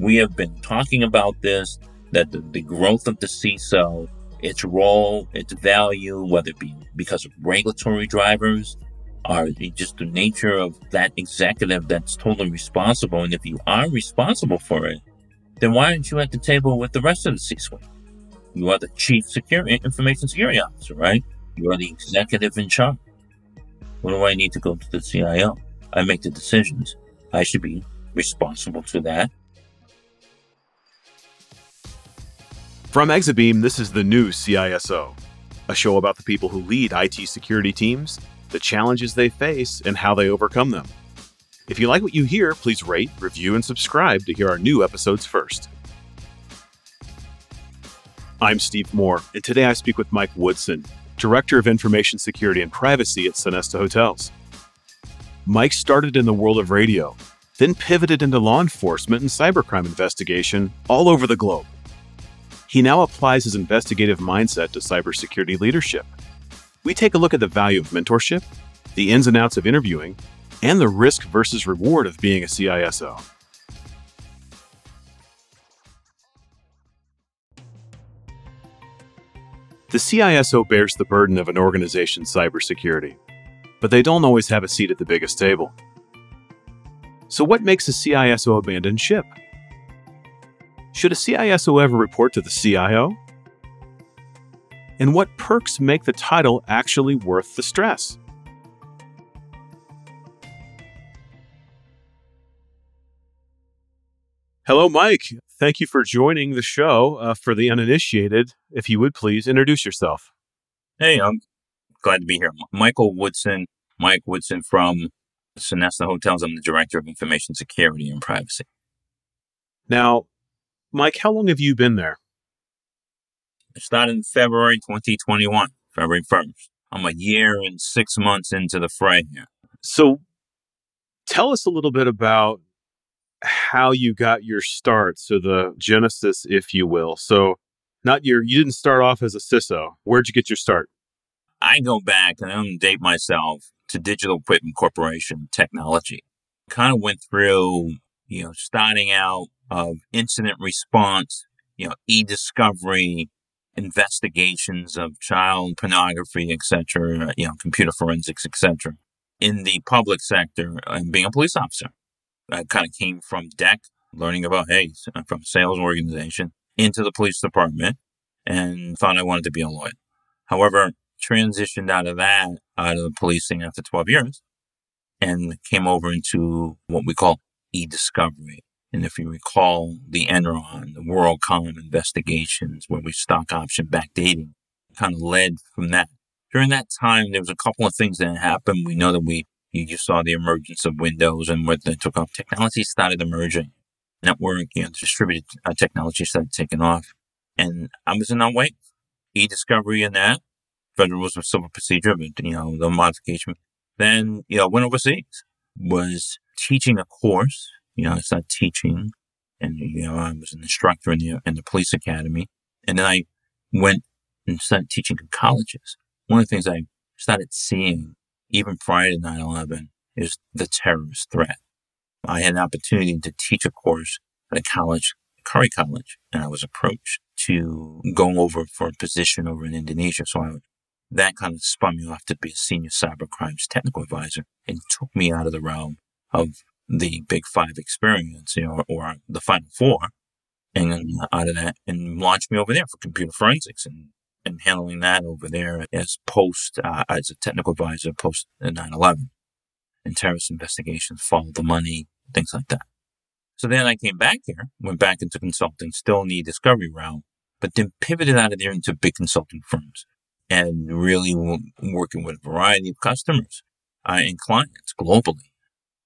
We have been talking about this that the, the growth of the CISO, its role, its value, whether it be because of regulatory drivers or just the nature of that executive that's totally responsible. And if you are responsible for it, then why aren't you at the table with the rest of the C-suite? You are the chief security information security officer, right? You are the executive in charge. What do I need to go to the CIO? I make the decisions. I should be responsible to that. From Exabeam, this is the new CISO, a show about the people who lead IT security teams, the challenges they face, and how they overcome them. If you like what you hear, please rate, review, and subscribe to hear our new episodes first. I'm Steve Moore, and today I speak with Mike Woodson, Director of Information Security and Privacy at Sonesta Hotels. Mike started in the world of radio, then pivoted into law enforcement and cybercrime investigation all over the globe. He now applies his investigative mindset to cybersecurity leadership. We take a look at the value of mentorship, the ins and outs of interviewing, and the risk versus reward of being a CISO. The CISO bears the burden of an organization's cybersecurity, but they don't always have a seat at the biggest table. So, what makes a CISO abandon ship? Should a CISO ever report to the CIO? And what perks make the title actually worth the stress? Hello, Mike. Thank you for joining the show. Uh, for the uninitiated, if you would please introduce yourself. Hey, I'm glad to be here. Michael Woodson, Mike Woodson from Sonesta Hotels. I'm the Director of Information Security and Privacy. Now, Mike, how long have you been there? I started in February 2021, February 1st. I'm a year and six months into the fray here. So tell us a little bit about how you got your start. So the genesis, if you will. So not your, you didn't start off as a CISO. Where'd you get your start? I go back and I don't date myself to Digital Equipment Corporation technology. Kind of went through, you know, starting out of incident response, you know, e-discovery, investigations of child pornography, etc., you know, computer forensics, etc. In the public sector and being a police officer, I kind of came from DEC, learning about, hey, uh, from a sales organization into the police department and thought I wanted to be a lawyer. However, transitioned out of that, out of the policing after 12 years and came over into what we call e-discovery. And if you recall the Enron, the WorldCom investigations where we stock option backdating kind of led from that. During that time, there was a couple of things that happened. We know that we, you saw the emergence of Windows and what they took off. Technology started emerging. Network, you know, distributed uh, technology started taking off. And I was in that. E-discovery and that. Federal Rules of Civil Procedure, but, you know, the modification. Then, you know, went overseas. Was teaching a course you know, I started teaching and, you know, I was an instructor in the, in the police academy. And then I went and started teaching in colleges. One of the things I started seeing even prior to 9-11 is the terrorist threat. I had an opportunity to teach a course at a college, Curry College, and I was approached to go over for a position over in Indonesia. So I, that kind of spun me off to be a senior cyber crimes technical advisor and took me out of the realm of the Big Five experience, you know, or, the Final Four, and then out of that, and launched me over there for computer forensics and and handling that over there as post uh, as a technical advisor post 9/11 and terrorist investigations, follow the money, things like that. So then I came back here, went back into consulting, still in the discovery realm, but then pivoted out of there into big consulting firms and really working with a variety of customers uh, and clients globally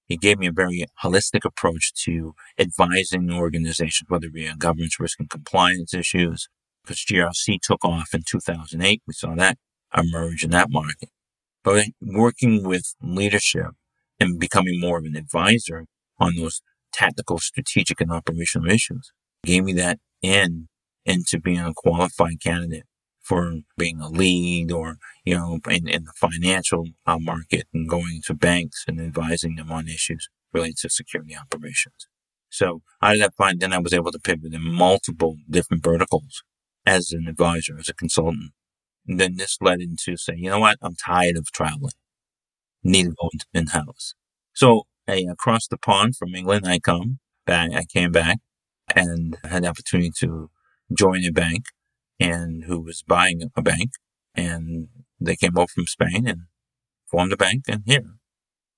he gave me a very holistic approach to advising organizations, whether it be on governance, risk, and compliance issues. Because GRC took off in 2008, we saw that emerge in that market. But working with leadership and becoming more of an advisor on those tactical, strategic, and operational issues gave me that in into being a qualified candidate for being a lead or, you know, in, in the financial uh, market and going to banks and advising them on issues related to security operations. So how did that find? Then I was able to pivot in multiple different verticals as an advisor, as a consultant. And then this led into say, you know what? I'm tired of traveling. Need to go into in-house. So hey, across the pond from England, I come back. I came back and had the opportunity to join a bank and who was buying a bank and they came over from Spain and formed a bank and here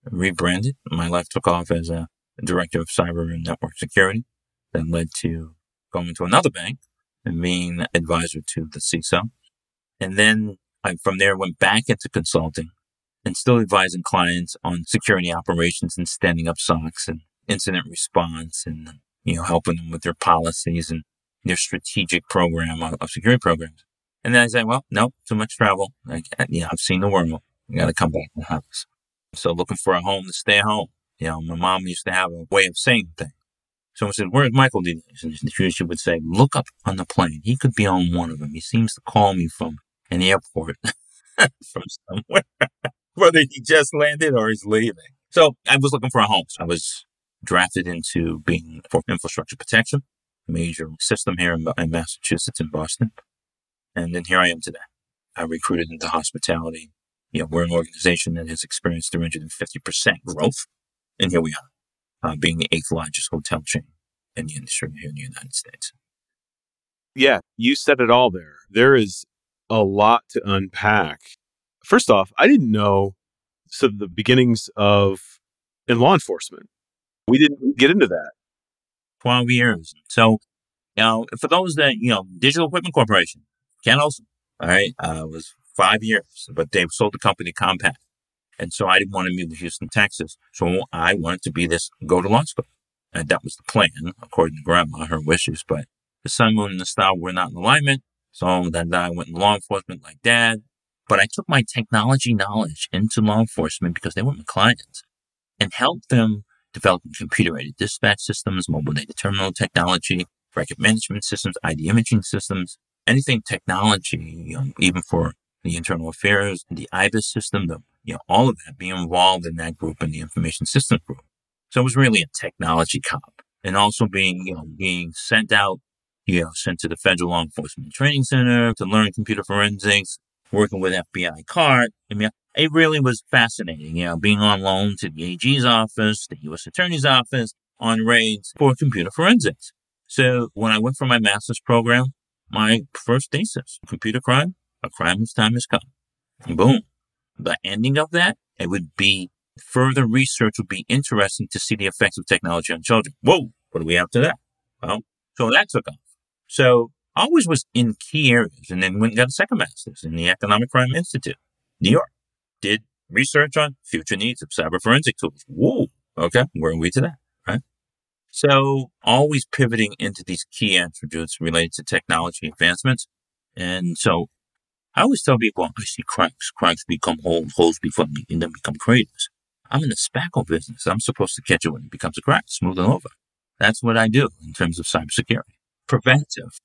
rebranded. My life took off as a director of cyber and network security that led to going to another bank and being advisor to the CISO. And then I, from there, went back into consulting and still advising clients on security operations and standing up SOCs and incident response and, you know, helping them with their policies and their strategic program of, of security programs. And then I said, well, no, too much travel. Like, you know, I've seen the world. I got to come back to the house. So looking for a home to stay home. You know, my mom used to have a way of saying things. Someone said, where's Michael these And she would say, look up on the plane. He could be on one of them. He seems to call me from an airport from somewhere, whether he just landed or he's leaving. So I was looking for a home. So I was drafted into being for infrastructure protection, major system here in, in Massachusetts in Boston. And then here I am today. I recruited into hospitality. You know, we're an organization that has experienced 350% growth. And here we are, uh, being the eighth largest hotel chain in the industry here in the United States. Yeah, you said it all there. There is a lot to unpack. First off, I didn't know so the beginnings of in law enforcement. We didn't get into that. 12 years. So, you know, for those that, you know, Digital Equipment Corporation, Ken Olsen, all right, uh, was five years, but they sold the company Compaq. And so I didn't want to move to Houston, Texas. So I wanted to be this, go to law school. And that was the plan, according to grandma, her wishes. But the sun, moon, and the star were not in alignment. So then I went in law enforcement like dad. But I took my technology knowledge into law enforcement because they were my clients and helped them develop computer aided dispatch systems, mobile data terminal technology, record management systems, ID imaging systems, anything technology, you know, even for the internal affairs, the IBIS system, the, you know, all of that, being involved in that group and the information systems group. So it was really a technology cop and also being, you know, being sent out, you know, sent to the Federal Law Enforcement Training Center to learn computer forensics, working with FBI CART. I mean, it really was fascinating, you know, being on loan to the AG's office, the U.S. Attorney's office on raids for computer forensics. So when I went for my master's program, my first thesis, computer crime, a crime whose time has come. Boom. The ending of that, it would be further research would be interesting to see the effects of technology on children. Whoa, what do we have to that? Well, so that took off. So I always was in key areas and then went and got a second master's in the Economic Crime Institute, New York. Did research on future needs of cyber forensic tools. Whoa. Okay. Where are we to that? Right. So always pivoting into these key attributes related to technology advancements. And so I always tell people, I see cracks. Cracks become holes, holes become, and then become craters. I'm in the spackle business. I'm supposed to catch it when it becomes a crack, smooth it over. That's what I do in terms of cybersecurity. Preventive.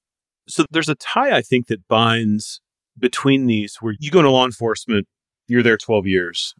So there's a tie, I think, that binds between these where you go into law enforcement, you're there 12 years.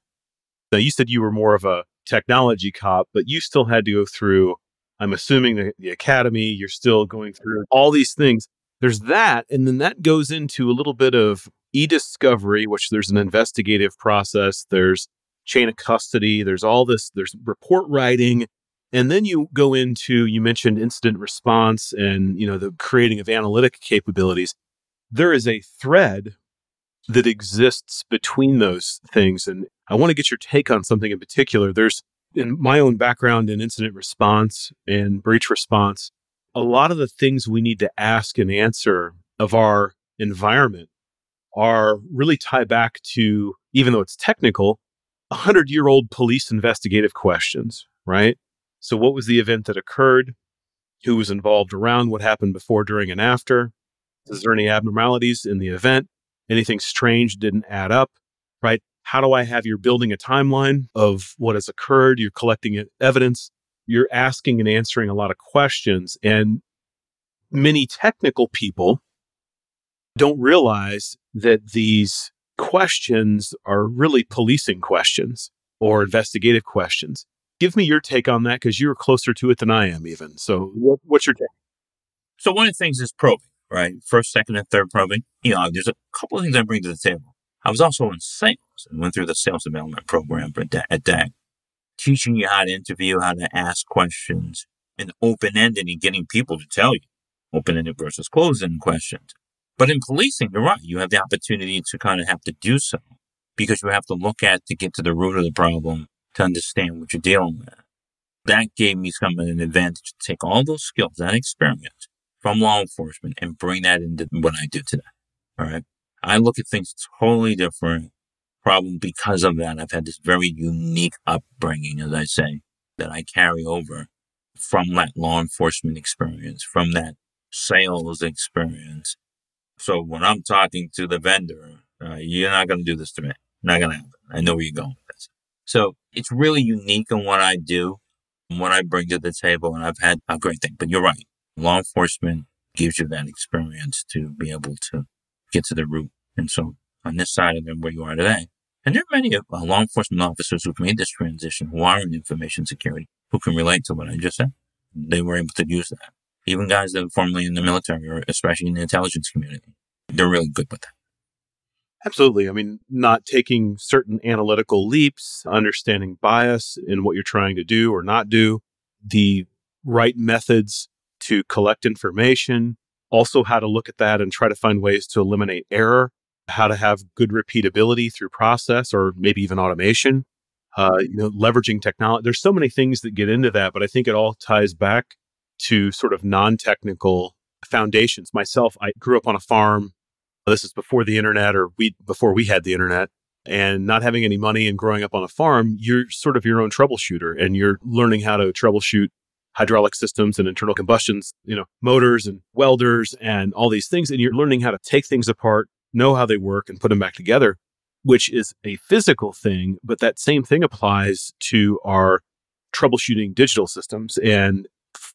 Now, you said you were more of a technology cop, but you still had to go through, I'm assuming, the, the academy. You're still going through all these things. There's that. And then that goes into a little bit of e discovery, which there's an investigative process. There's chain of custody. There's all this, there's report writing. And then you go into, you mentioned incident response and, you know, the creating of analytic capabilities. There is a thread that exists between those things. And I want to get your take on something in particular. There's, in my own background in incident response and breach response, a lot of the things we need to ask and answer of our environment are really tie back to, even though it's technical, 100 year old police investigative questions, right? So, what was the event that occurred? Who was involved around? What happened before, during, and after? Is there any abnormalities in the event? Anything strange didn't add up, right? How do I have you're building a timeline of what has occurred? You're collecting evidence. You're asking and answering a lot of questions. And many technical people don't realize that these questions are really policing questions or investigative questions. Give me your take on that because you're closer to it than I am, even. So, what's your take? So, one of the things is probing, right? First, second, and third probing. You know, there's a couple of things I bring to the table. I was also in sales and went through the sales development program at DEC, teaching you how to interview, how to ask questions, and open ended and getting people to tell you open ended versus closed ended questions. But in policing, you're right. You have the opportunity to kind of have to do so because you have to look at to get to the root of the problem to understand what you're dealing with. That gave me some of an advantage to take all those skills, that experience from law enforcement and bring that into what I do today. All right. I look at things totally different, probably because of that. I've had this very unique upbringing, as I say, that I carry over from that law enforcement experience, from that sales experience. So when I'm talking to the vendor, uh, you're not going to do this to me. Not going to happen. I know where you're going with this. So it's really unique in what I do, and what I bring to the table, and I've had a great thing. But you're right. Law enforcement gives you that experience to be able to get to the root. And so on this side of them, where you are today, and there are many uh, law enforcement officers who've made this transition who are in information security who can relate to what I just said. They were able to use that. Even guys that are formerly in the military or especially in the intelligence community, they're really good with that. Absolutely. I mean, not taking certain analytical leaps, understanding bias in what you're trying to do or not do, the right methods to collect information, also how to look at that and try to find ways to eliminate error, how to have good repeatability through process or maybe even automation, uh, you know, leveraging technology. There's so many things that get into that, but I think it all ties back to sort of non-technical foundations. Myself, I grew up on a farm. This is before the internet or we before we had the internet and not having any money and growing up on a farm, you're sort of your own troubleshooter and you're learning how to troubleshoot hydraulic systems and internal combustions, you know, motors and welders and all these things and you're learning how to take things apart, know how they work and put them back together which is a physical thing, but that same thing applies to our troubleshooting digital systems and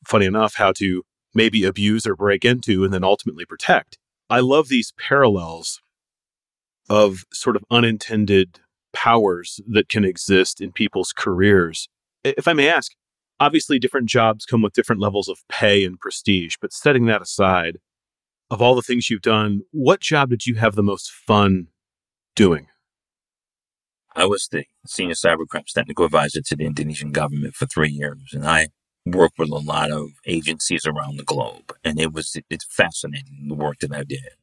funny enough, how to maybe abuse or break into and then ultimately protect. I love these parallels of sort of unintended powers that can exist in people's careers. If I may ask, obviously different jobs come with different levels of pay and prestige, but setting that aside, of all the things you've done, what job did you have the most fun doing? I was the senior cybercrimes technical advisor to the Indonesian government for three years, and I worked with a lot of agencies around the globe, and it was it's fascinating the work that I did.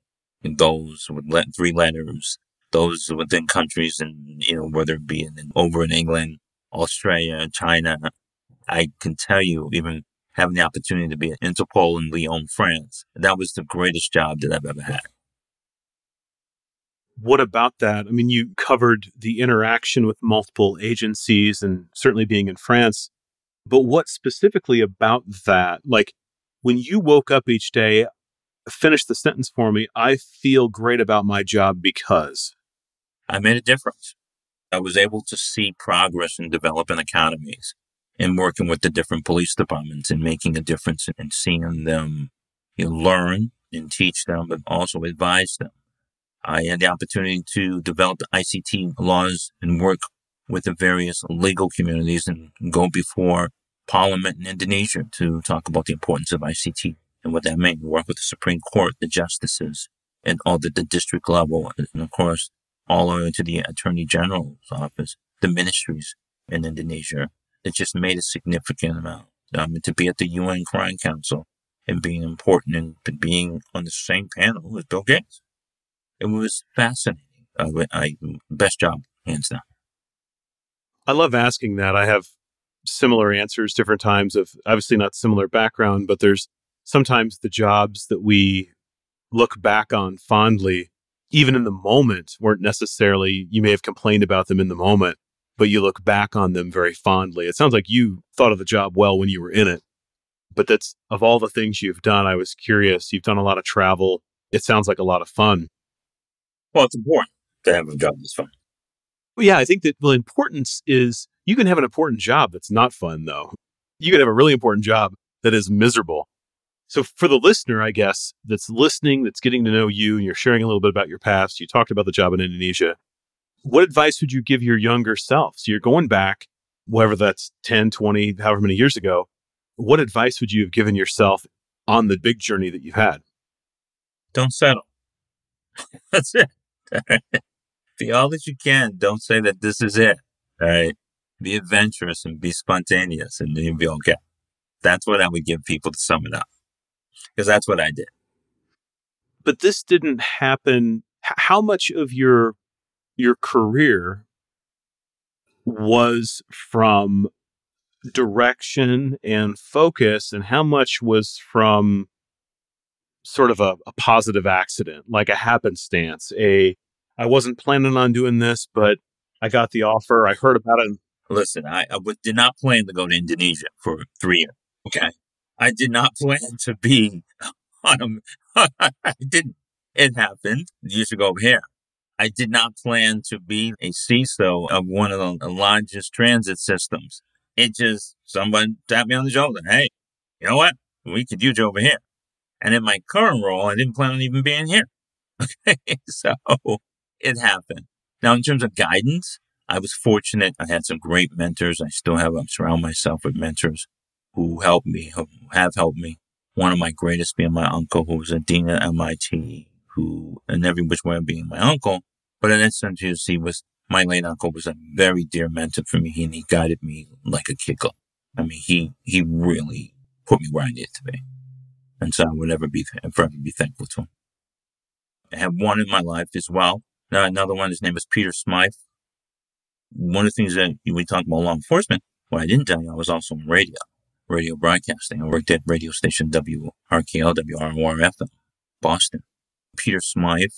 And those with three letters, those within countries, and you know whether it be in, over in England, Australia, China. I can tell you, even having the opportunity to be at Interpol in Lyon, France, that was the greatest job that I've ever had. What about that? I mean, you covered the interaction with multiple agencies and certainly being in France, but what specifically about that? Like when you woke up each day, finish the sentence for me, I feel great about my job because I made a difference. I was able to see progress in developing academies and working with the different police departments and making a difference and seeing them you know, learn and teach them, but also advise them. I had the opportunity to develop the ICT laws and work with the various legal communities and go before Parliament in Indonesia to talk about the importance of ICT and what that means. Work with the Supreme Court, the justices, and all the, the district level, and of course, all the way to the Attorney General's office, the ministries in Indonesia. It just made a significant amount. Um, to be at the UN Crime Council and being important and being on the same panel as Bill Gates. It was fascinating. Uh, I, best job, hands down. I love asking that. I have similar answers different times of obviously not similar background, but there's sometimes the jobs that we look back on fondly, even in the moment, weren't necessarily, you may have complained about them in the moment, but you look back on them very fondly. It sounds like you thought of the job well when you were in it. But that's of all the things you've done, I was curious. You've done a lot of travel. It sounds like a lot of fun. Well, it's important to have a job that's fun. Well, yeah, I think that the importance is you can have an important job that's not fun, though. You can have a really important job that is miserable. So, for the listener, I guess, that's listening, that's getting to know you, and you're sharing a little bit about your past, you talked about the job in Indonesia. What advice would you give your younger self? So, you're going back, whatever that's 10, 20, however many years ago, what advice would you have given yourself on the big journey that you've had? Don't settle. That's it. Be all that you can. Don't say that this is it. All right. Be adventurous and be spontaneous and you'll be okay. That's what I would give people to sum it up. Because that's what I did. But this didn't happen. How much of your your career was from direction and focus and how much was from sort of a, a, positive accident like a happenstance a i wasn't planning on doing this but i got the offer i heard about it. Listen i, I w- did not plan to go to indonesia for three years okay? I did not plan to be on um, a i didn't. It happened you should go over here I did not plan to be a CISO of one of the largest transit systems. It just, someone tapped me on the shoulder. Hey, you know what? We could use you over here. And in my current role, I didn't plan on even being here. Okay. So it happened. Now, in terms of guidance, I was fortunate. I had some great mentors. I still have, I surround myself with mentors who helped me, who have helped me. One of my greatest being my uncle, who was a dean at MIT, who, in every which way of being my uncle, but in essence, you see, was my late uncle was a very dear mentor for me, and he guided me like a kid. I mean, he he really put me where I needed to be, and so I would ever be forever be thankful to him. I have one in my life as well. Now another one. His name is Peter Smythe. One of the things that we talk about law enforcement. What I didn't tell you, I was also in radio, radio broadcasting. I worked at radio station WRKL, WRORFM, Boston. Peter Smythe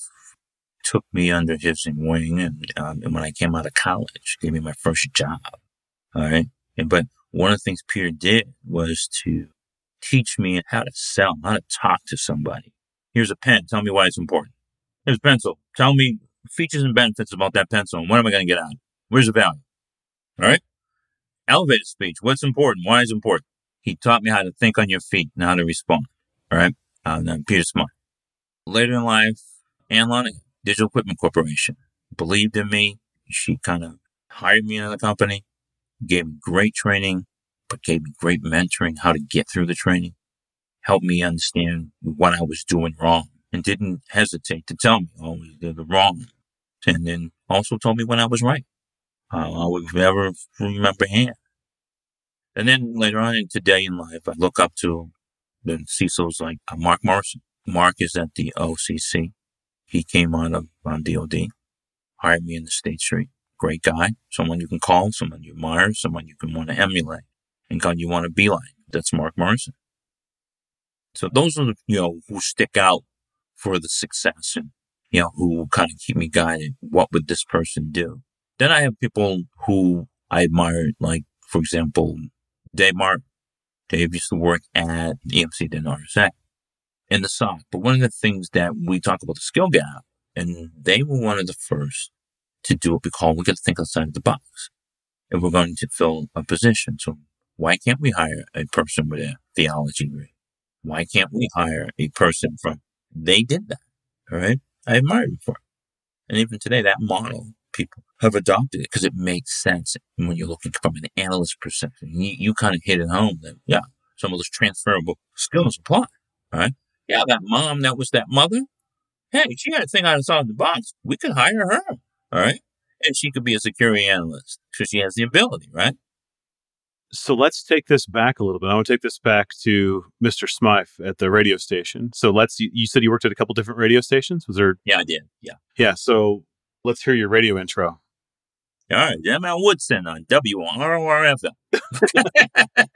took me under his wing, and, um, and when I came out of college, gave me my first job. All right, and but one of the things Peter did was to teach me how to sell, how to talk to somebody. Here's a pen. Tell me why it's important. Here's a pencil. Tell me features and benefits about that pencil. And what am I going to get out? Where's the value? All right. Elevated speech. What's important? Why is it important? He taught me how to think on your feet and how to respond. All right. Uh, Peter Smart. Later in life, Ann Lonigan, Digital Equipment Corporation, believed in me. She kind of hired me into the company, gave me great training, but gave me great mentoring, how to get through the training, helped me understand what I was doing wrong and didn't hesitate to tell me, oh, the wrong. And then also told me when I was right. Uh, I would never remember him. And then later on in today in life, I look up to the CISOs like uh, Mark Morrison. Mark is at the OCC. He came out of on DOD, hired me in the State Street. Great guy, someone you can call, someone you admire, someone you can want to emulate, and God you want to be like. That's Mark Morrison. So those are the, you know, who stick out for the success and, you know, who kind of keep me guided. What would this person do? Then I have people who I admire, like, for example, Dave Martin. Dave used to work at EMC, then RSA in the SOC. But one of the things that we talk about the skill gap, and they were one of the first to do what we call we got to think outside of the box. If we're going to fill a position. So why can't we hire a person with a theology degree? Why can't we hire a person from they did that? All right. I admire them for it. And even today, that model people have adopted it because it makes sense when you're looking from an analyst perspective. You, you kind of hit it home that, yeah, some of those transferable skills apply. All right. Yeah, that mom that was that mother. Hey, she had a thing outside of the box. We could hire her. All right. And she could be a security analyst because she has the ability, right? So let's take this back a little bit. I want to take this back to Mr. Smythe at the radio station. So let's, you said you worked at a couple different radio stations. Was there? Yeah, I did. Yeah. Yeah. So let's hear your radio intro. All right. ML Woodson on WRORFM.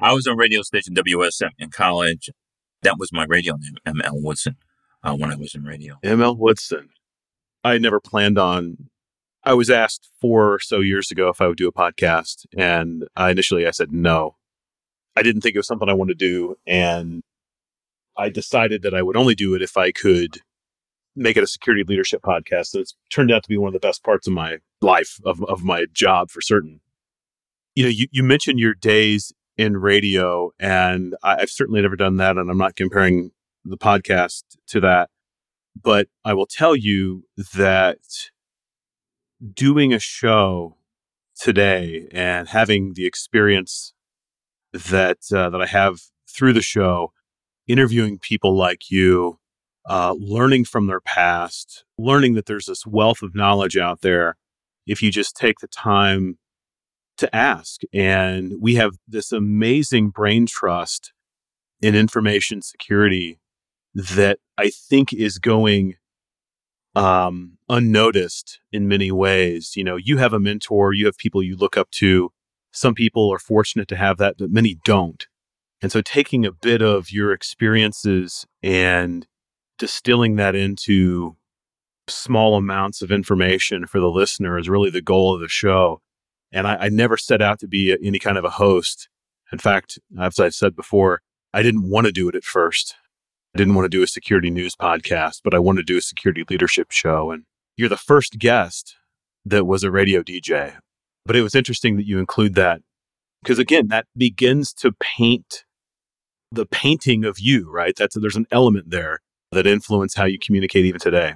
I was on radio station WSM in college. That was my radio name, ML Woodson, uh, when I was in radio. ML Woodson. I never planned on. I was asked four or so years ago if I would do a podcast, and I initially I said no. I didn't think it was something I wanted to do, and I decided that I would only do it if I could make it a security leadership podcast. And it's turned out to be one of the best parts of my life, of, of my job for certain. You know, you, you mentioned your days in radio. And I've certainly never done that. And I'm not comparing the podcast to that. But I will tell you that doing a show today and having the experience that uh, that I have through the show, interviewing people like you, uh, learning from their past, learning that there's this wealth of knowledge out there. If you just take the time to ask, and we have this amazing brain trust in information security that I think is going um, unnoticed in many ways. You know, you have a mentor, you have people you look up to. Some people are fortunate to have that, but many don't. And so taking a bit of your experiences and distilling that into small amounts of information for the listener is really the goal of the show. And I, I never set out to be a, any kind of a host. In fact, as I've said before, I didn't want to do it at first. I didn't want to do a security news podcast, but I wanted to do a security leadership show. And you're the first guest that was a radio DJ. But it was interesting that you include that because, again, that begins to paint the painting of you, right? That's there's an element there that influence how you communicate even today.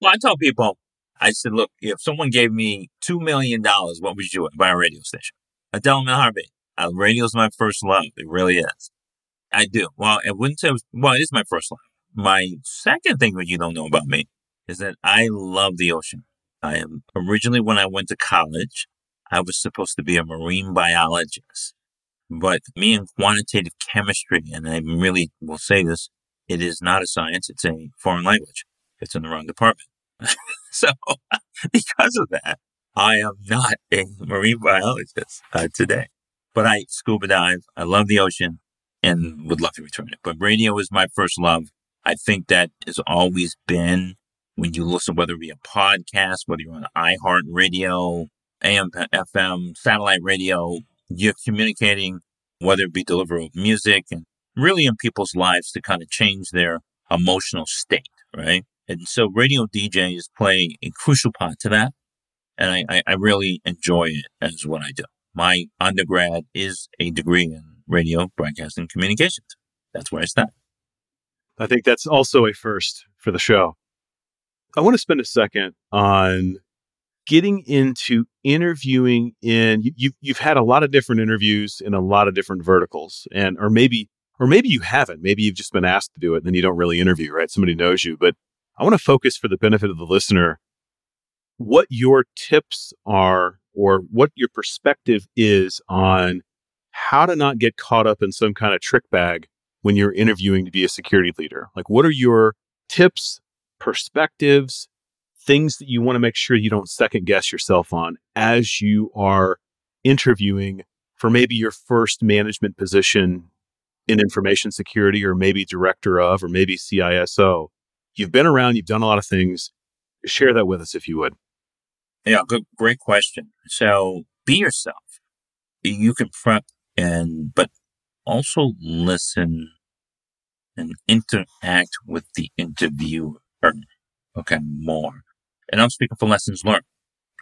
Well, I tell people, I said, look, if someone gave me $2 million, what would you do? Buy a radio station. I tell them heartbeat. Uh, radio's my first love. It really is. I do. Well, I wouldn't say, was, well, it is my first love. My second thing that you don't know about me is that I love the ocean. I am originally, when I went to college, I was supposed to be a marine biologist. But me and quantitative chemistry, and I really will say this, it is not a science, it's a foreign language. It's in the wrong department. so, because of that, I am not a marine biologist uh, today. But I scuba dive. I love the ocean and would love to return it. But radio is my first love. I think that has always been when you listen, whether it be a podcast, whether you're on iHeartRadio, AM, FM, satellite radio, you're communicating, whether it be delivery of music and really in people's lives to kind of change their emotional state, right? And so radio DJ is playing a crucial part to that. And I, I, I really enjoy it as what I do. My undergrad is a degree in radio, broadcasting, communications. That's where I start. I think that's also a first for the show. I want to spend a second on getting into interviewing in you, you've had a lot of different interviews in a lot of different verticals and or maybe or maybe you haven't maybe you've just been asked to do it and then you don't really interview right somebody knows you but i want to focus for the benefit of the listener what your tips are or what your perspective is on how to not get caught up in some kind of trick bag when you're interviewing to be a security leader like what are your tips perspectives things that you want to make sure you don't second guess yourself on as you are interviewing for maybe your first management position in information security or maybe director of or maybe CISO. You've been around, you've done a lot of things. Share that with us if you would. Yeah, good, great question. So be yourself. You can prep and, but also listen and interact with the interviewer. Okay, more. And I'm speaking for lessons learned.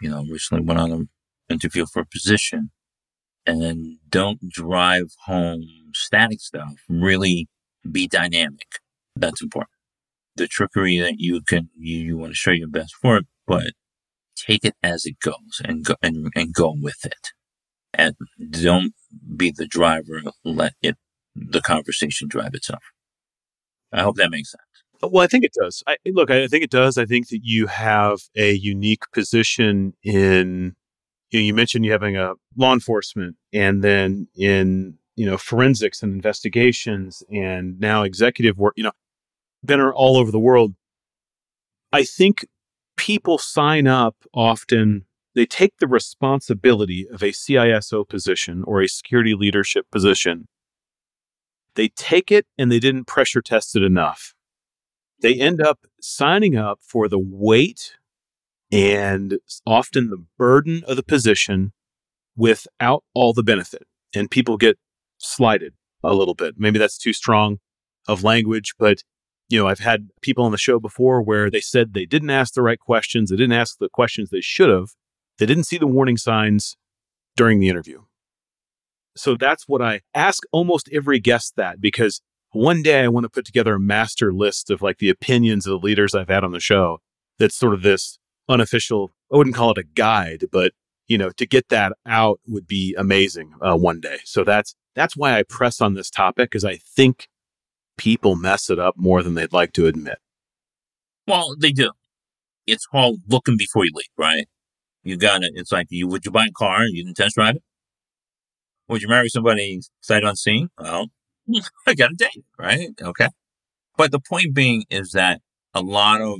You know, recently went on an interview for a position and don't drive home static stuff. Really be dynamic. That's important. The trickery that you can, you, you want to show your best for it, but take it as it goes and go, and, and go with it. And don't be the driver. Let it, the conversation drive itself. I hope that makes sense. Well, I think it does. I, look, I think it does. I think that you have a unique position in. You, know, you mentioned you having a law enforcement, and then in you know forensics and investigations, and now executive work. You know, been all over the world. I think people sign up often. They take the responsibility of a CISO position or a security leadership position. They take it and they didn't pressure test it enough they end up signing up for the weight and often the burden of the position without all the benefit. And people get slighted a little bit. Maybe that's too strong of language, but you know, I've had people on the show before where they said they didn't ask the right questions, they didn't ask the questions they should have, they didn't see the warning signs during the interview. So that's what I ask almost every guest that because one day I want to put together a master list of like the opinions of the leaders I've had on the show. That's sort of this unofficial, I wouldn't call it a guide, but you know, to get that out would be amazing uh, one day. So that's that's why I press on this topic because I think people mess it up more than they'd like to admit. Well, they do. It's called looking before you leap, right? You got it. It's like you would you buy a car and you didn't test drive it? Would you marry somebody sight unseen? Well, I got a date, right? Okay. But the point being is that a lot of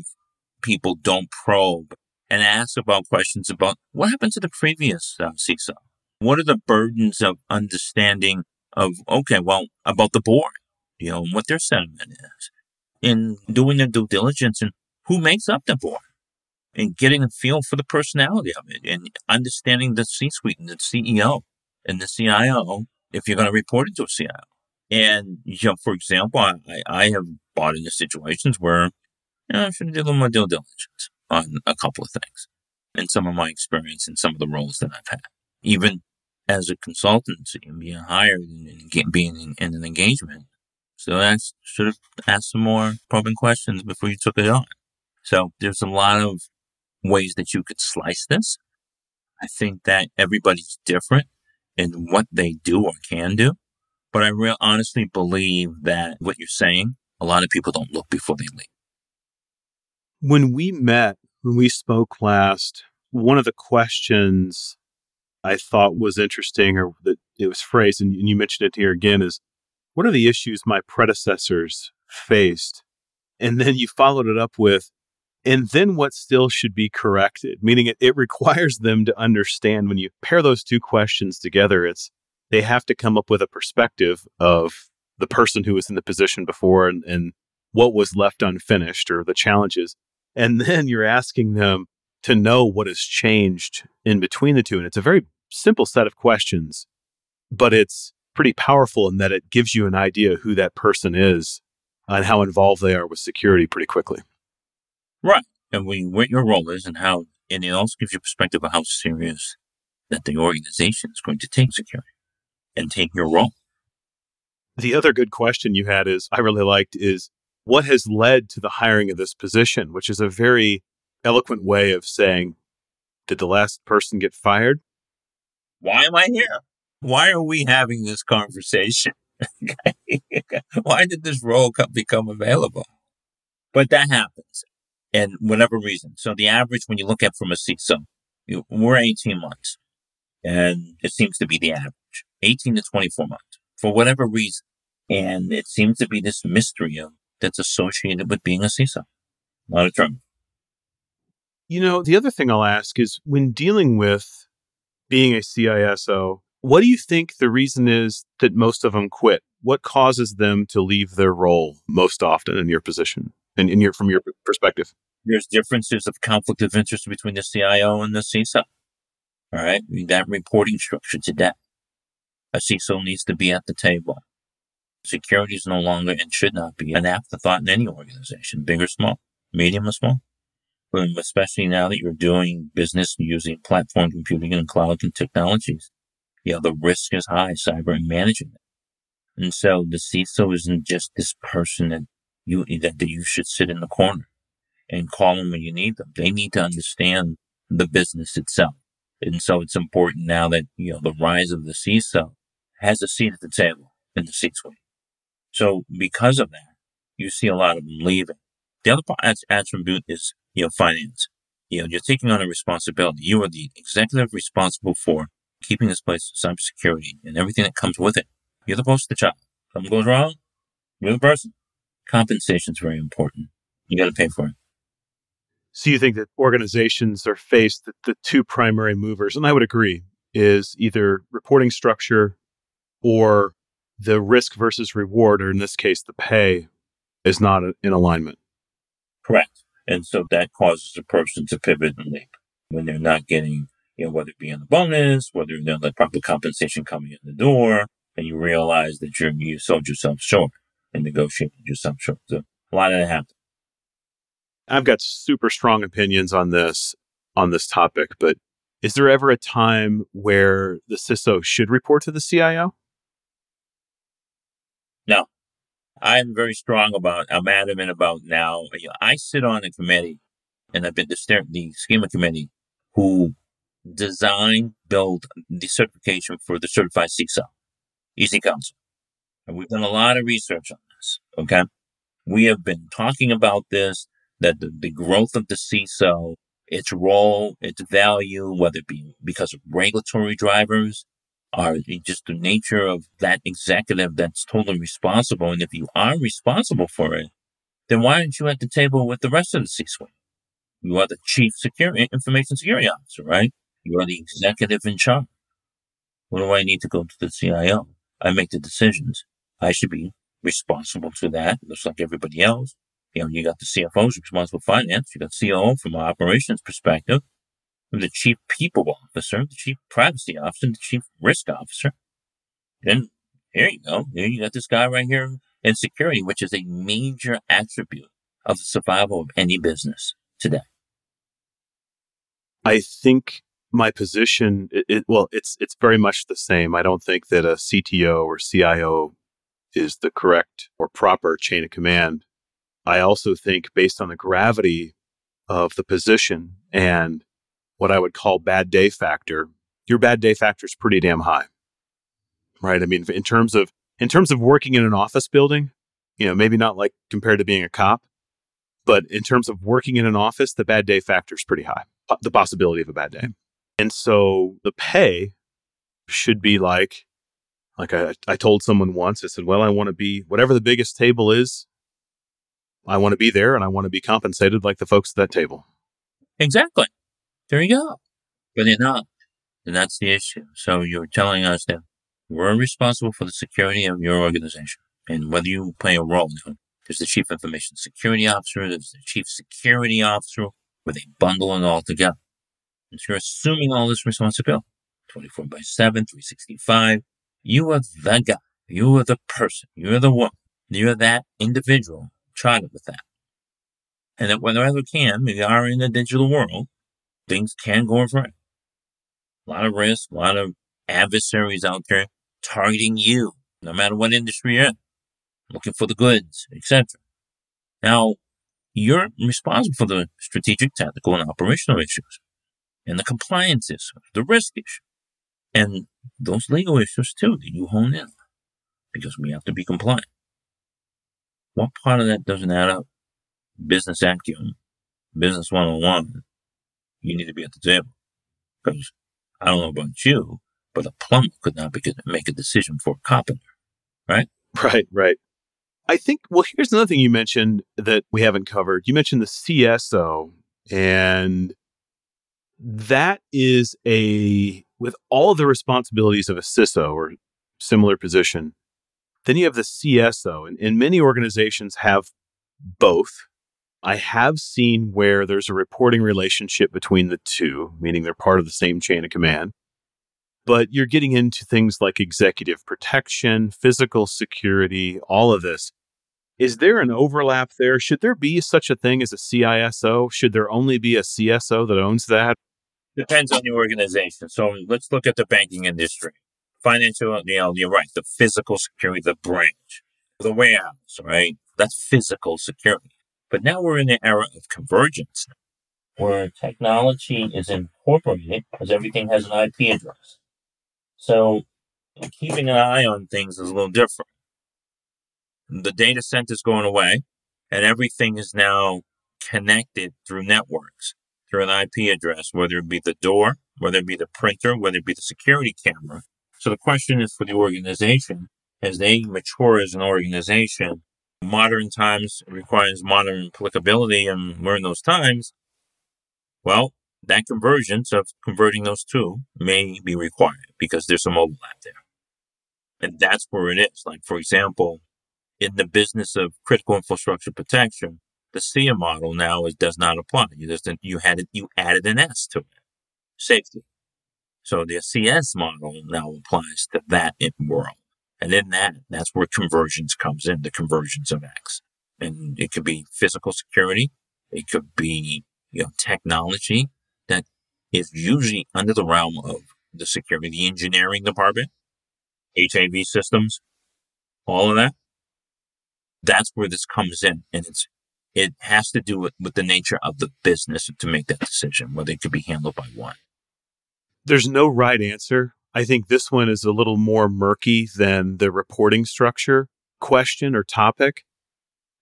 people don't probe and ask about questions about what happened to the previous uh, CISO? What are the burdens of understanding of, okay, well, about the board, you know, what their sentiment is, in doing the due diligence and who makes up the board, and getting a feel for the personality of it, and understanding the C suite and the CEO and the CIO if you're going to report it to a CIO. And, you know, for example, I, I have bought into situations where you know, I should do a little more due diligence on a couple of things and some of my experience in some of the roles that I've had, even as a consultancy and being hired and being in, in, an engagement. So I should have asked some more probing questions before you took it on. So there's a lot of ways that you could slice this. I think that everybody's different in what they do or can do. But I real honestly believe that what you're saying, a lot of people don't look before they leave. When we met, when we spoke last, one of the questions I thought was interesting or that it was phrased, and you mentioned it here again, is what are the issues my predecessors faced? And then you followed it up with, and then what still should be corrected, meaning it, it requires them to understand when you pair those two questions together, it's they have to come up with a perspective of the person who was in the position before and, and what was left unfinished or the challenges. And then you're asking them to know what has changed in between the two. And it's a very simple set of questions, but it's pretty powerful in that it gives you an idea who that person is and how involved they are with security pretty quickly. Right. And we, what your role is and how, and it also gives you perspective of how serious that the organization is going to take security and take your role. The other good question you had is I really liked is what has led to the hiring of this position, which is a very eloquent way of saying, did the last person get fired? Why am I here? Why are we having this conversation? Why did this role become available? But that happens, and whatever reason. So the average, when you look at from a CISO, you, we're 18 months, and it seems to be the average, 18 to 24 months, for whatever reason. And it seems to be this mystery of that's associated with being a CISO. Not a term. You know, the other thing I'll ask is when dealing with being a CISO, what do you think the reason is that most of them quit? What causes them to leave their role most often in your position and in your from your perspective? There's differences of conflict of interest between the CIO and the CISO. All right, that reporting structure to that. A CISO needs to be at the table. Security is no longer and should not be an afterthought in any organization, big or small, medium or small. But especially now that you're doing business using platform computing and cloud and technologies, you know, the risk is high, cyber and managing it. And so the CISO isn't just this person that you, that, that you should sit in the corner and call them when you need them. They need to understand the business itself. And so it's important now that, you know, the rise of the CISO has a seat at the table in the C-suite. So because of that, you see a lot of them leaving. The other part attribute is, you know, finance. You know, you're taking on a responsibility. You are the executive responsible for keeping this place of cybersecurity and everything that comes with it. You're the poster child. Something goes wrong, you're the person. Compensation is very important. You got to pay for it. So you think that organizations are faced that the two primary movers, and I would agree, is either reporting structure or the risk versus reward, or in this case, the pay, is not in alignment. Correct. And so that causes a person to pivot and leap when they're not getting, you know, whether it be in the bonus, whether they're the proper compensation coming in the door, and you realize that you're, you sold yourself short and negotiated yourself short. So a lot of that happens. I've got super strong opinions on this on this topic, but is there ever a time where the CISO should report to the CIO? No, I'm very strong about, I'm adamant about now. You know, I sit on a committee and I've been the, the schema committee who design, build the certification for the certified CISO, EC Council. And we've done a lot of research on this. Okay. We have been talking about this, that the, the growth of the CISO, its role, its value, whether it be because of regulatory drivers or just the nature of that executive that's totally responsible. And if you are responsible for it, then why aren't you at the table with the rest of the C-suite? You are the chief security information security officer, right? You are the executive in charge. What do I need to go to the CIO? I make the decisions. I should be responsible to that, just like everybody else. You know, you got the CFO's responsible for finance. You got COO from an operations perspective, the chief people officer, the chief privacy officer, the chief risk officer. Then here you go. Here you got this guy right here in security, which is a major attribute of the survival of any business today. I think my position, it, it, well, it's it's very much the same. I don't think that a CTO or CIO is the correct or proper chain of command. I also think, based on the gravity of the position and what I would call bad day factor, your bad day factor is pretty damn high, right? I mean, in terms of in terms of working in an office building, you know, maybe not like compared to being a cop, but in terms of working in an office, the bad day factor is pretty high. The possibility of a bad day, and so the pay should be like like I, I told someone once, I said, well, I want to be whatever the biggest table is, I want to be there and I want to be compensated like the folks at that table. Exactly. There you go. But they're not. And that's the issue. So you're telling us that we're responsible for the security of your organization. And whether you play a role now, there's the chief information security officer, there's the chief security officer, where they bundle it all together. You're assuming all this responsibility 24 by 7, 365. You are the guy. You are the person. You're the woman. You're that individual charted with that. And that whenever can, we are in a digital world, things can go wrong. A lot of risk, a lot of adversaries out there targeting you, no matter what industry you're in, looking for the goods, etc. Now, you're responsible for the strategic, tactical, and operational issues, and the compliance issues, the risk issue. And those legal issues too that you hone in because we have to be compliant. What part of that doesn't add up? Business acumen, business 101. You need to be at the table because I don't know about you, but a plumber could not make a decision for a carpenter, right? Right, right. I think, well, here's another thing you mentioned that we haven't covered. You mentioned the CSO, and that is a with all the responsibilities of a CISO or similar position, then you have the CSO, and, and many organizations have both. I have seen where there's a reporting relationship between the two, meaning they're part of the same chain of command. But you're getting into things like executive protection, physical security, all of this. Is there an overlap there? Should there be such a thing as a CISO? Should there only be a CSO that owns that? Depends on the organization. So let's look at the banking industry. Financial, you know, you're right. The physical security, the branch, the warehouse, right? That's physical security. But now we're in the era of convergence where technology is incorporated because everything has an IP address. So keeping an eye on things is a little different. The data center is going away and everything is now connected through networks through an IP address, whether it be the door, whether it be the printer, whether it be the security camera. So the question is for the organization, as they mature as an organization, modern times requires modern applicability, and we're in those times. Well, that convergence of converting those two may be required because there's some overlap there. And that's where it is. Like, for example, in the business of critical infrastructure protection, the SIEM model now is, does not apply. You just you had you added an S to it, safety. So the CS model now applies to that world, and in that, that's where convergence comes in. The convergence of X, and it could be physical security, it could be you know technology that is usually under the realm of the security engineering department, HAV systems, all of that. That's where this comes in, and it's it has to do with, with the nature of the business to make that decision, whether it could be handled by one. There's no right answer. I think this one is a little more murky than the reporting structure question or topic.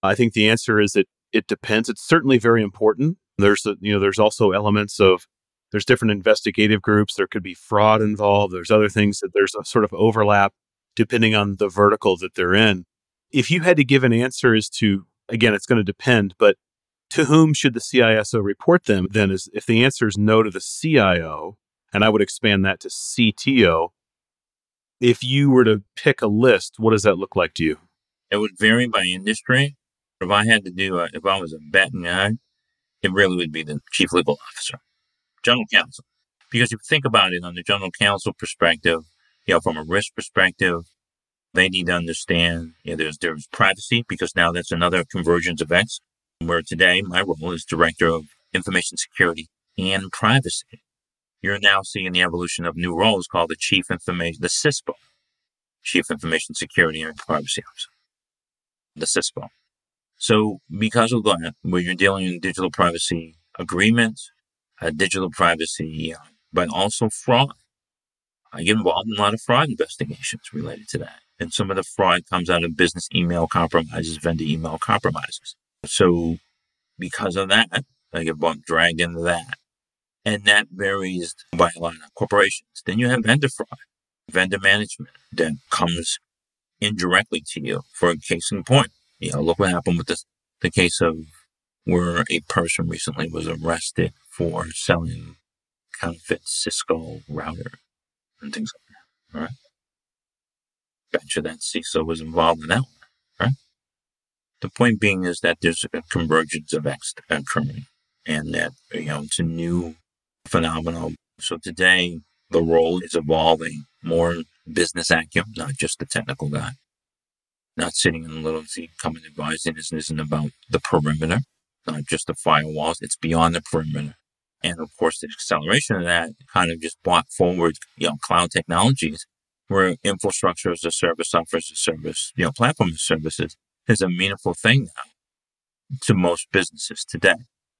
I think the answer is that it depends. It's certainly very important. There's a, you know there's also elements of there's different investigative groups. There could be fraud involved. There's other things that there's a sort of overlap depending on the vertical that they're in. If you had to give an answer as to again, it's going to depend, but to whom should the CISO report them? Then is if the answer is no to the CIO, and I would expand that to CTO. If you were to pick a list, what does that look like to you? It would vary by industry. If I had to do, a, if I was a betting guy, it really would be the chief legal officer, general counsel. Because if you think about it on the general counsel perspective, you know, from a risk perspective, they need to understand, you know, there's, there's privacy because now that's another convergence of X where today my role is director of information security and privacy. You're now seeing the evolution of new roles called the chief information, the CISPO, chief information security and privacy officer, the CISPO. So because of that, where you're dealing in digital privacy agreements, uh, digital privacy, uh, but also fraud. I get involved in a lot of fraud investigations related to that. And some of the fraud comes out of business email compromises, vendor email compromises. So because of that, I get dragged into that. And that varies by a lot of corporations. Then you have vendor fraud, vendor management that comes indirectly to you. For a case in point, you know, look what happened with this, the case of where a person recently was arrested for selling counterfeit Cisco router and things like that. All right. You that CISO was involved in that one. Right. The point being is that there's a convergence of X occurring and that, you know, it's a new phenomenon. So today, the role is evolving more business acumen, not just the technical guy. Not sitting in a little seat, coming advising. This isn't about the perimeter, not just the firewalls. It's beyond the perimeter. And of course, the acceleration of that kind of just brought forward, you know, cloud technologies where infrastructure as a service, software as a service, you know, platform as services is a meaningful thing now to most businesses today,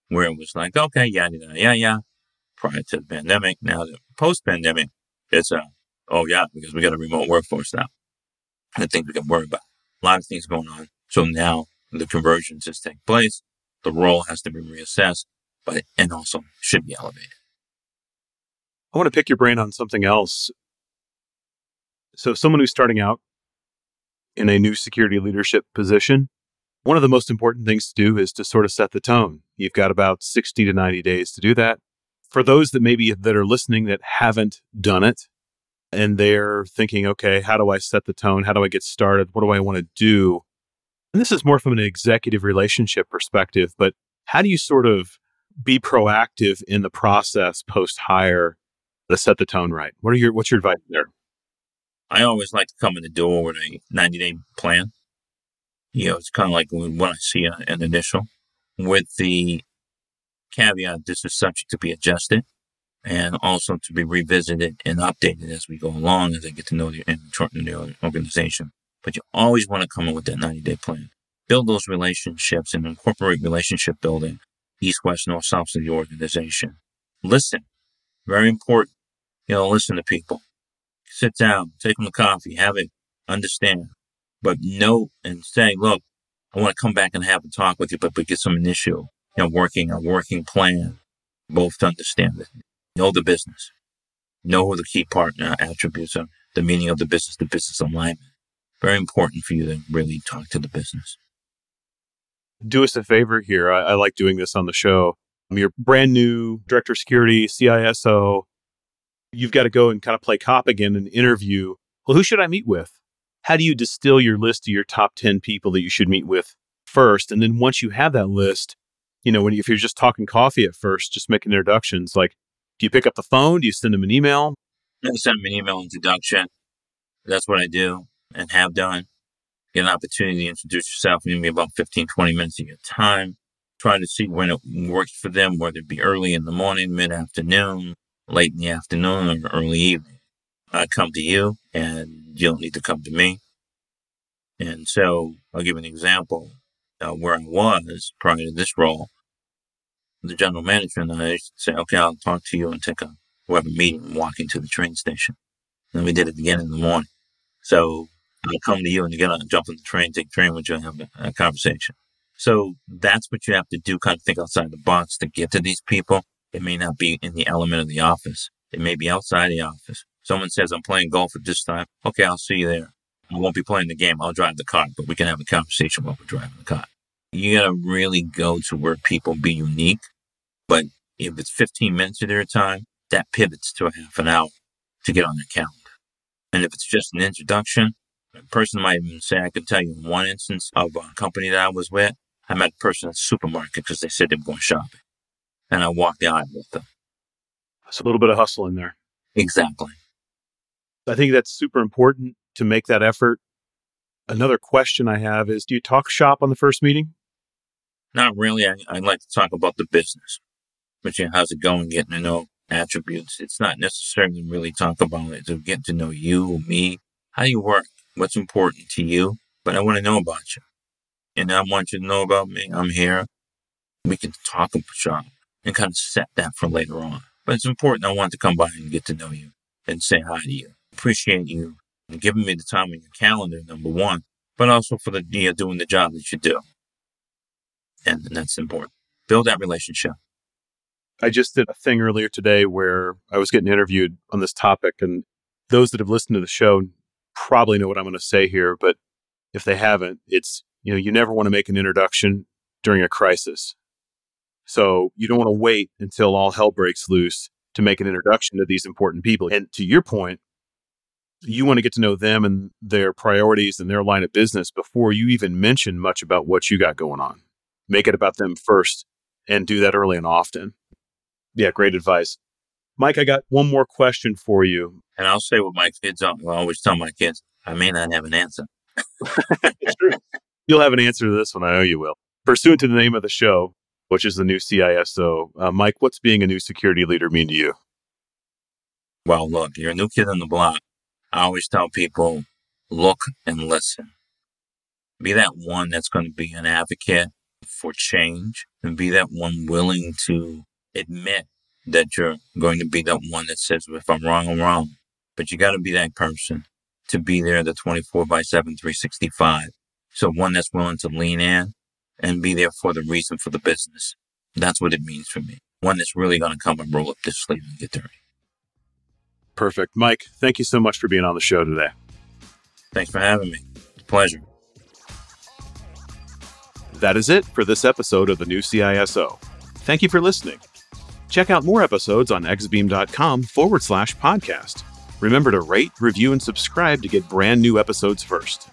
where it was like, okay, yeah, yeah, yeah, yeah, prior to the pandemic. Now, the post pandemic, it's a, oh, yeah, because we got a remote workforce now. I think we can worry about a lot of things going on. So now the conversions is taking place. The role has to be reassessed, but and also should be elevated. I want to pick your brain on something else. So, someone who's starting out in a new security leadership position, one of the most important things to do is to sort of set the tone. You've got about 60 to 90 days to do that for those that maybe that are listening that haven't done it and they're thinking, okay, how do I set the tone? How do I get started? What do I want to do? And this is more from an executive relationship perspective, but how do you sort of be proactive in the process post hire to set the tone right? What are your what's your advice there? I always like to come in the door with a 90 day plan. You know, it's kind of like when I see an initial with the caveat this is subject to be adjusted and also to be revisited and updated as we go along as I get to know the, the organization. But you always want to come in with that 90 day plan. Build those relationships and incorporate relationship building, east, west, north, south of the organization. Listen. Very important. You know, listen to people. Sit down, take them to coffee, have it, understand. But note and say, look, I want to come back and have a talk with you, but, but get some initial you know, working a working plan, both to understand it, know the business, know the key partner attributes are, the meaning of the business, the business alignment. Very important for you to really talk to the business. Do us a favor here. I, I like doing this on the show. You're brand new director of security, CISO. You've got to go and kind of play cop again and interview. Well, who should I meet with? How do you distill your list to your top 10 people that you should meet with first? And then once you have that list, you know, when if you're just talking coffee at first, just making introductions, like, do you pick up the phone? Do you send them an email? I send them an email introduction. That's what I do and have done. Get an opportunity to introduce yourself. Give me about 15, 20 minutes of your time. Try to see when it works for them, whether it be early in the morning, mid afternoon, late in the afternoon, or early evening. I come to you and you don't need to come to me. And so I'll give an example uh, where I was prior to this role, the general manager and I say, okay, I'll talk to you and take a a meeting walking to the train station. And we did it again in the morning. So I'll come to you and you get on, jump on the train, take the train with you and have a conversation. So that's what you have to do, kind of think outside the box to get to these people. It may not be in the element of the office. It may be outside the office. Someone says, I'm playing golf at this time. Okay, I'll see you there. I won't be playing the game. I'll drive the car, but we can have a conversation while we're driving the car. You got to really go to where people be unique. But if it's 15 minutes of their time, that pivots to a half an hour to get on their calendar. And if it's just an introduction, a person might even say, I can tell you one instance of a company that I was with. I met a person at the supermarket because they said they were going shopping. And I walk the aisle with them. It's a little bit of hustle in there. Exactly. I think that's super important to make that effort. Another question I have is Do you talk shop on the first meeting? Not really. I, I like to talk about the business. But yeah, how's it going? Getting to know attributes. It's not necessarily really talk about it. To get to know you, me, how you work, what's important to you. But I want to know about you. And I want you to know about me. I'm here. We can talk about shop and kind of set that for later on. But it's important. I want to come by and get to know you and say hi to you. Appreciate you giving me the time on your calendar, number one, but also for the you know, doing the job that you do. And, and that's important. Build that relationship. I just did a thing earlier today where I was getting interviewed on this topic, and those that have listened to the show probably know what I'm going to say here. But if they haven't, it's you know you never want to make an introduction during a crisis. So you don't want to wait until all hell breaks loose to make an introduction to these important people. And to your point, you want to get to know them and their priorities and their line of business before you even mention much about what you got going on. Make it about them first and do that early and often. Yeah, great advice. Mike, I got one more question for you. And I'll say what my kids I always tell my kids, I may not have an answer. true. You'll have an answer to this one. I know you will. Pursuant to the name of the show, which is the new CISO, uh, Mike, what's being a new security leader mean to you? Well, look, you're a new kid on the block. I always tell people, look and listen. Be that one that's going to be an advocate for change and be that one willing to admit that you're going to be that one that says, if I'm wrong, I'm wrong. But you got to be that person to be there the 24 by 7, 365. So one that's willing to lean in and be there for the reason for the business. That's what it means for me. One that's really going to come and roll up this sleeve and get dirty. Perfect. Mike, thank you so much for being on the show today. Thanks for having me. Pleasure. That is it for this episode of the new CISO. Thank you for listening. Check out more episodes on exabeam.com forward slash podcast. Remember to rate, review, and subscribe to get brand new episodes first.